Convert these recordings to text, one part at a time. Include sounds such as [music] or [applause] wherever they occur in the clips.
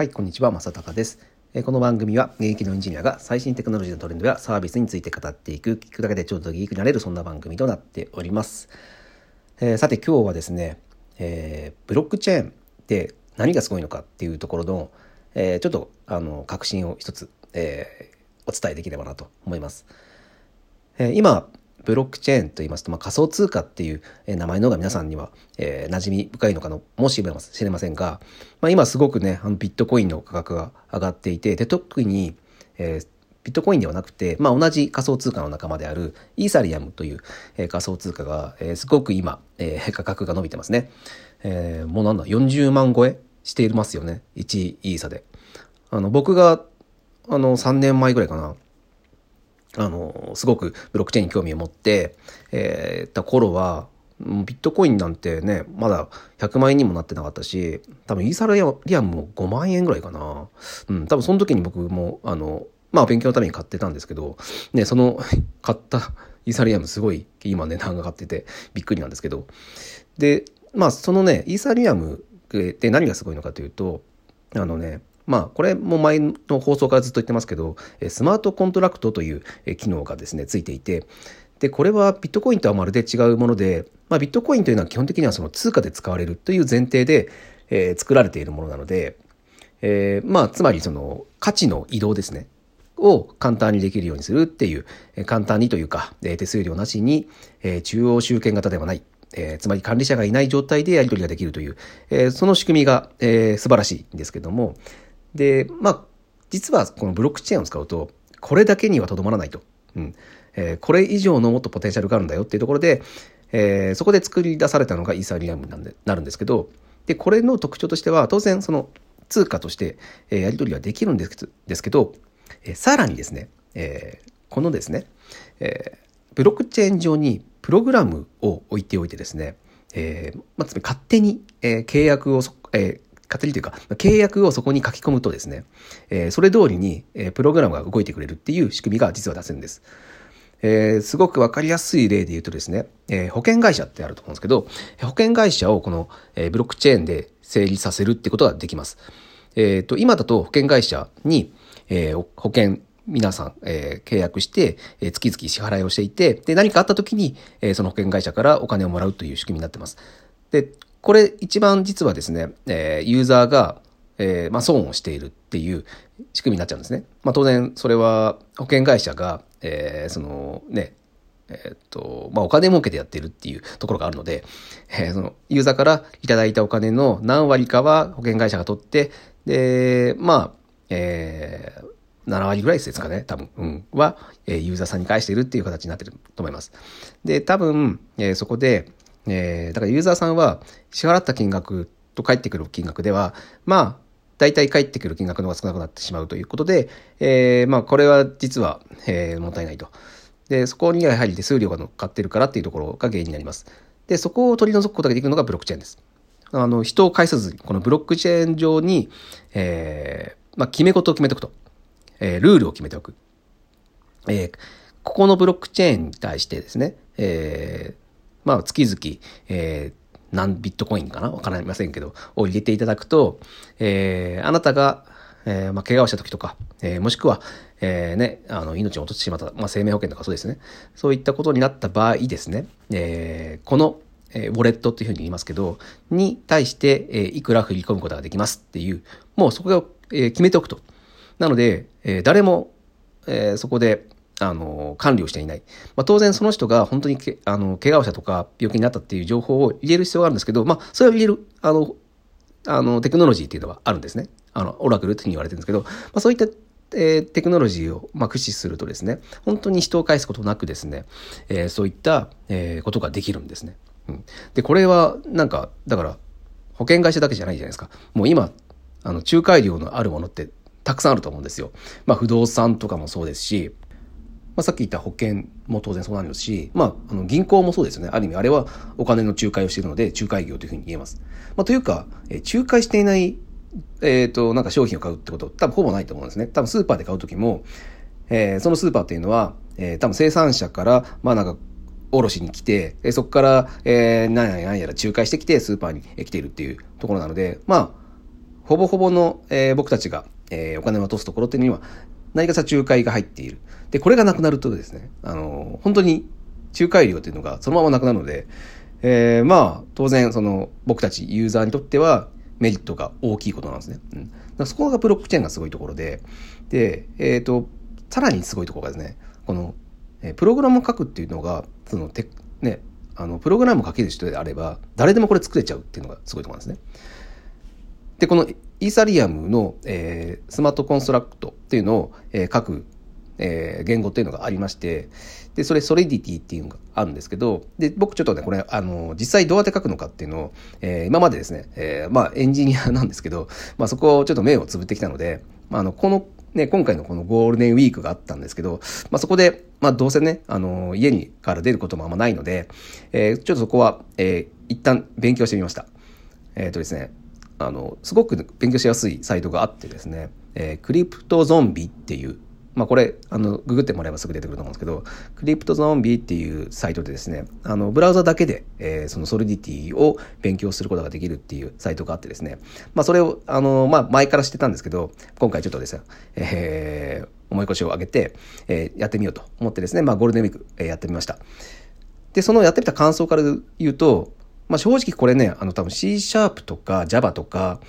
はい、こんにちは、正隆です。この番組は現役のエンジニアが最新テクノロジーのトレンドやサービスについて語っていく、聞くだけでちょっとギークになれる、そんな番組となっております。えー、さて今日はですね、えー、ブロックチェーンって何がすごいのかっていうところの、えー、ちょっとあの確信を一つ、えお伝えできればなと思います。え今ブロックチェーンと言いますと、まあ、仮想通貨っていう名前の方が皆さんには、えー、馴染み深いのかのもしれませんが、まあ、今すごくね、あのビットコインの価格が上がっていて、で、特に、えー、ビットコインではなくて、まあ、同じ仮想通貨の仲間であるイーサリアムという、えー、仮想通貨が、えー、すごく今、えー、価格が伸びてますね。えー、もうなんだ、40万超えしていますよね。1イーサで。あの、僕が、あの、3年前ぐらいかな。あの、すごくブロックチェーンに興味を持って、えー、た頃は、ビットコインなんてね、まだ100万円にもなってなかったし、多分イーサリアムも5万円ぐらいかな。うん、多分その時に僕も、あの、まあ勉強のために買ってたんですけど、ね、その [laughs] 買ったイーサリアムすごい今値段が上がっててびっくりなんですけど。で、まあそのね、イーサリアムで何がすごいのかというと、あのね、まあ、これも前の放送からずっと言ってますけど、スマートコントラクトという機能がですね、ついていて、で、これはビットコインとはまるで違うもので、まあ、ビットコインというのは基本的にはその通貨で使われるという前提で、えー、作られているものなので、えー、まあ、つまりその価値の移動ですね。を簡単にできるようにするっていう、え簡単にというか、え手数料なしに、え中央集権型ではない、えー、つまり管理者がいない状態でやり取りができるという、えー、その仕組みが、えー、素晴らしいんですけども、で、まあ、実はこのブロックチェーンを使うと、これだけにはとどまらないと。うんえー、これ以上のもっとポテンシャルがあるんだよっていうところで、えー、そこで作り出されたのがイーサリアムになるんですけど、で、これの特徴としては、当然その通貨として、えー、やり取りはできるんですけど、えー、さらにですね、えー、このですね、えー、ブロックチェーン上にプログラムを置いておいてですね、えーまあ、つまり勝手に、えー、契約を、えー、勝手にというか、契約をそこに書き込むとですね、えー、それ通りに、えー、プログラムが動いてくれるっていう仕組みが実は出せるんです。えー、すごくわかりやすい例で言うとですね、えー、保険会社ってあると思うんですけど、保険会社をこの、えー、ブロックチェーンで成立させるってことができます。えっ、ー、と、今だと保険会社に、えー、保険皆さん、えー、契約して、えー、月々支払いをしていて、で、何かあった時に、えー、その保険会社からお金をもらうという仕組みになってます。で、これ一番実はですね、えー、ユーザーが、えー、まあ、損をしているっていう仕組みになっちゃうんですね。まあ、当然、それは保険会社が、えー、そのね、えっと、まあ、お金儲けでやってるっていうところがあるので、えー、その、ユーザーからいただいたお金の何割かは保険会社が取って、で、まあ、えー、7割ぐらいですかね、多分、うん、は、えー、ユーザーさんに返しているっていう形になってると思います。で、多分、えー、そこで、えー、だからユーザーさんは支払った金額と返ってくる金額では、まあ、大体返ってくる金額の方が少なくなってしまうということで、えー、まあ、これは実は、えー、もったいないと。で、そこにはやはり手数料が乗っかってるからっていうところが原因になります。で、そこを取り除くことができるのがブロックチェーンです。あの、人を介さずに、このブロックチェーン上に、えー、まあ、決め事を決めておくと。えー、ルールを決めておく。えー、ここのブロックチェーンに対してですね、えー、まあ、月々、えー、何ビットコインかな？わかりませんけど、を入れていただくと、えー、あなたが、えー、まあ、怪我をした時とか、えー、もしくは、えー、ね、あの、命を落としてしまった、まあ、生命保険とかそうですね。そういったことになった場合ですね、えー、この、えー、ウォレットっていうふうに言いますけど、に対して、えー、いくら振り込むことができますっていう、もうそこを、えー、決めておくと。なので、えー、誰も、えー、そこで、あの、管理をしていない。まあ、当然その人が本当にけ、あの、怪我をしたとか病気になったっていう情報を入れる必要があるんですけど、まあ、それを入れる、あの、あの、テクノロジーっていうのはあるんですね。あの、オラクルっていうに言われてるんですけど、まあ、そういったえー、テクノロジーを、まあ、駆使するとですね、本当に人を介すことなくですね、えー、そういった、えー、ことができるんですね。うん、で、これは、なんか、だから、保険会社だけじゃないじゃないですか。もう今、あの、仲介料のあるものってたくさんあると思うんですよ。まあ、不動産とかもそうですし、まあ、さっき言った保険も当然そうなんですし、まあ、あの銀行もそうですよね。ある意味、あれはお金の仲介をしているので、仲介業というふうに言えます。まあ、というか、え仲介していない、えっ、ー、と、なんか商品を買うってこと、多分ほぼないと思うんですね。多分スーパーで買うときも、えー、そのスーパーっていうのは、えー、多分生産者から、まあなんか、卸に来て、えそこから、えー、何や何やら仲介してきて、スーパーに来ているっていうところなので、まあ、ほぼほぼの、えー、僕たちが、えー、お金を落とすところっていうのは、何かしら仲介が入っている。で、これがなくなるとですね、あの、本当に仲介料っていうのがそのままなくなるので、えー、まあ、当然、その、僕たちユーザーにとってはメリットが大きいことなんですね。うん。そこがブロックチェーンがすごいところで、で、えっ、ー、と、さらにすごいところがですね、この、えプログラムを書くっていうのが、その、ね、あの、プログラムを書ける人であれば、誰でもこれ作れちゃうっていうのがすごいところなんですね。で、このイーサリアムの、えー、スマートコンストラクトっていうのを、えー、書く、えー、言語っていうのがありまして、で、それ、ソリディティっていうのがあるんですけど、で、僕ちょっとね、これ、あの、実際どうやって書くのかっていうのを、えー、今までですね、えー、まあ、エンジニアなんですけど、まあ、そこをちょっと目をつぶってきたので、まあ、あの、この、ね、今回のこのゴールデンウィークがあったんですけど、まあ、そこで、まあ、どうせね、あの、家にから出ることもあんまないので、えー、ちょっとそこは、えー、一旦勉強してみました。えっ、ー、とですね、あの、すごく勉強しやすいサイトがあってですね、えー、クリプトゾンビっていう、まあこれ、あの、ググってもらえばすぐ出てくると思うんですけど、クリプトゾンビっていうサイトでですね、あの、ブラウザだけで、えー、そのソリディティを勉強することができるっていうサイトがあってですね、まあそれを、あの、まあ前から知ってたんですけど、今回ちょっとですね、えー、思い越しを上げて、えー、やってみようと思ってですね、まあゴールデンウィーク、えー、やってみました。で、そのやってみた感想から言うと、まあ、正直これね、あの多分 C シャープとか Java とか、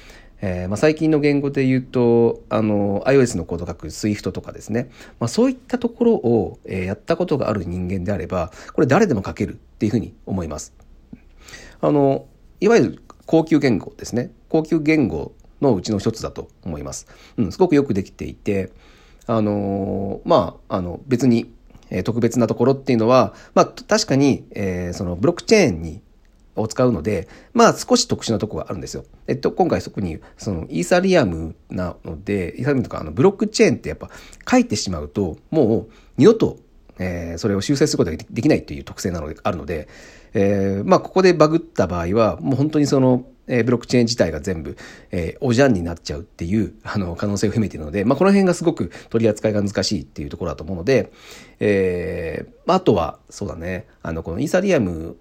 えー、まあ最近の言語で言うと、あの、iOS のコード書く Swift とかですね。まあそういったところを、えー、やったことがある人間であれば、これ誰でも書けるっていうふうに思います。あの、いわゆる高級言語ですね。高級言語のうちの一つだと思います。うん、すごくよくできていて、あのまあ、あの、別に、え、特別なところっていうのは、まあ、確かに、えー、そのブロックチェーンにを使うので、まあ少し特殊なとこがあるんですよ。えっと、今回そこに、そのイーサリアムなので、イーサリアムとかあのブロックチェーンってやっぱ書いてしまうと、もう二度と、えー、それを修正することができないという特性なので、あるので、えー、まあここでバグった場合は、もう本当にその、えー、ブロックチェーン自体が全部、えー、おじゃんになっちゃうっていう、あの、可能性を秘めているので、まあ、この辺がすごく取り扱いが難しいっていうところだと思うので、えー、あとは、そうだね、あの、このイーサリアム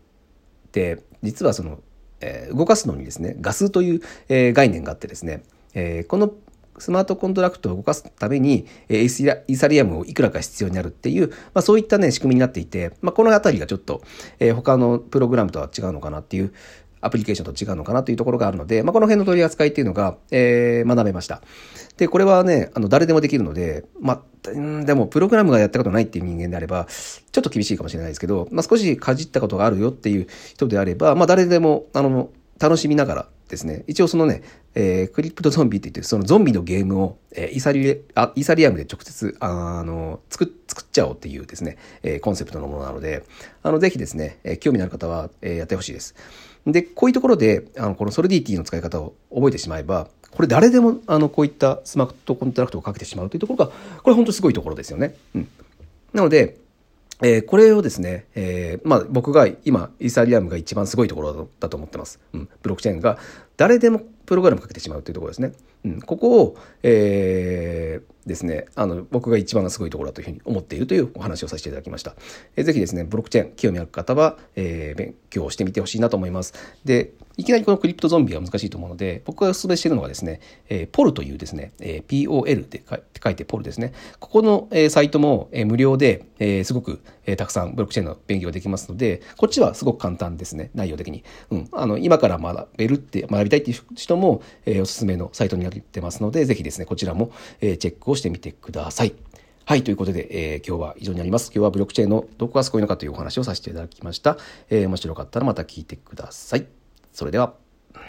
って実はその、えー、動かすのにですねガスという、えー、概念があってですね、えー、このスマートコントラクトを動かすために、えー、イーサリアムをいくらか必要になるっていう、まあ、そういったね仕組みになっていて、まあ、この辺りがちょっと、えー、他のプログラムとは違うのかなっていうアプリケーションと違うのかなというところがあるので、まあ、この辺の取り扱いっていうのが、えー、学べました。で、これはね、あの、誰でもできるので、まあ、でも、プログラムがやったことないっていう人間であれば、ちょっと厳しいかもしれないですけど、まあ、少しかじったことがあるよっていう人であれば、まあ、誰でも、あの、楽しみながらですね、一応そのね、えー、クリプトゾンビって言って、そのゾンビのゲームを、えー、イサリあイサリアムで直接、あの、作、作っちゃおうっていうですね、えー、コンセプトのものなので、あの、ぜひですね、えー、興味のある方は、えー、やってほしいです。で、こういうところで、あの、このソルディティの使い方を覚えてしまえば、これ誰でも、あの、こういったスマートコントラクトをかけてしまうというところが、これ本当すごいところですよね。うん。なので、えー、これをですね、えー、まあ僕が今、イーサリアムが一番すごいところだと思ってます。うん。ブロックチェーンが誰でもプログラムかけてしまうというところですね。うん。ここを、えー、ですね、あの、僕が一番がすごいところだというふうに思っているというお話をさせていただきました。えー、ぜひですね、ブロックチェーン、興味ある方は、えー、勉強してみてほしいなと思います。で、いきなりこのクリプトゾンビは難しいと思うので、僕がお勧めしているのはですね、えー、ポルというですね、えー、POL で書いてポルですね。ここの、えー、サイトも、えー、無料で、えー、すごく、えー、たくさんブロックチェーンの勉強ができますので、こっちはすごく簡単ですね、内容的に。うん。あの、今から学べるって、学びたいっていう人も、えー、おすすめのサイトになってますので、ぜひですね、こちらも、えー、チェックをしてみてください。はい、ということで、えー、今日は以上になります。今日はブロックチェーンのどこがすごいのかというお話をさせていただきました。えー、面白かったらまた聞いてください。それでは。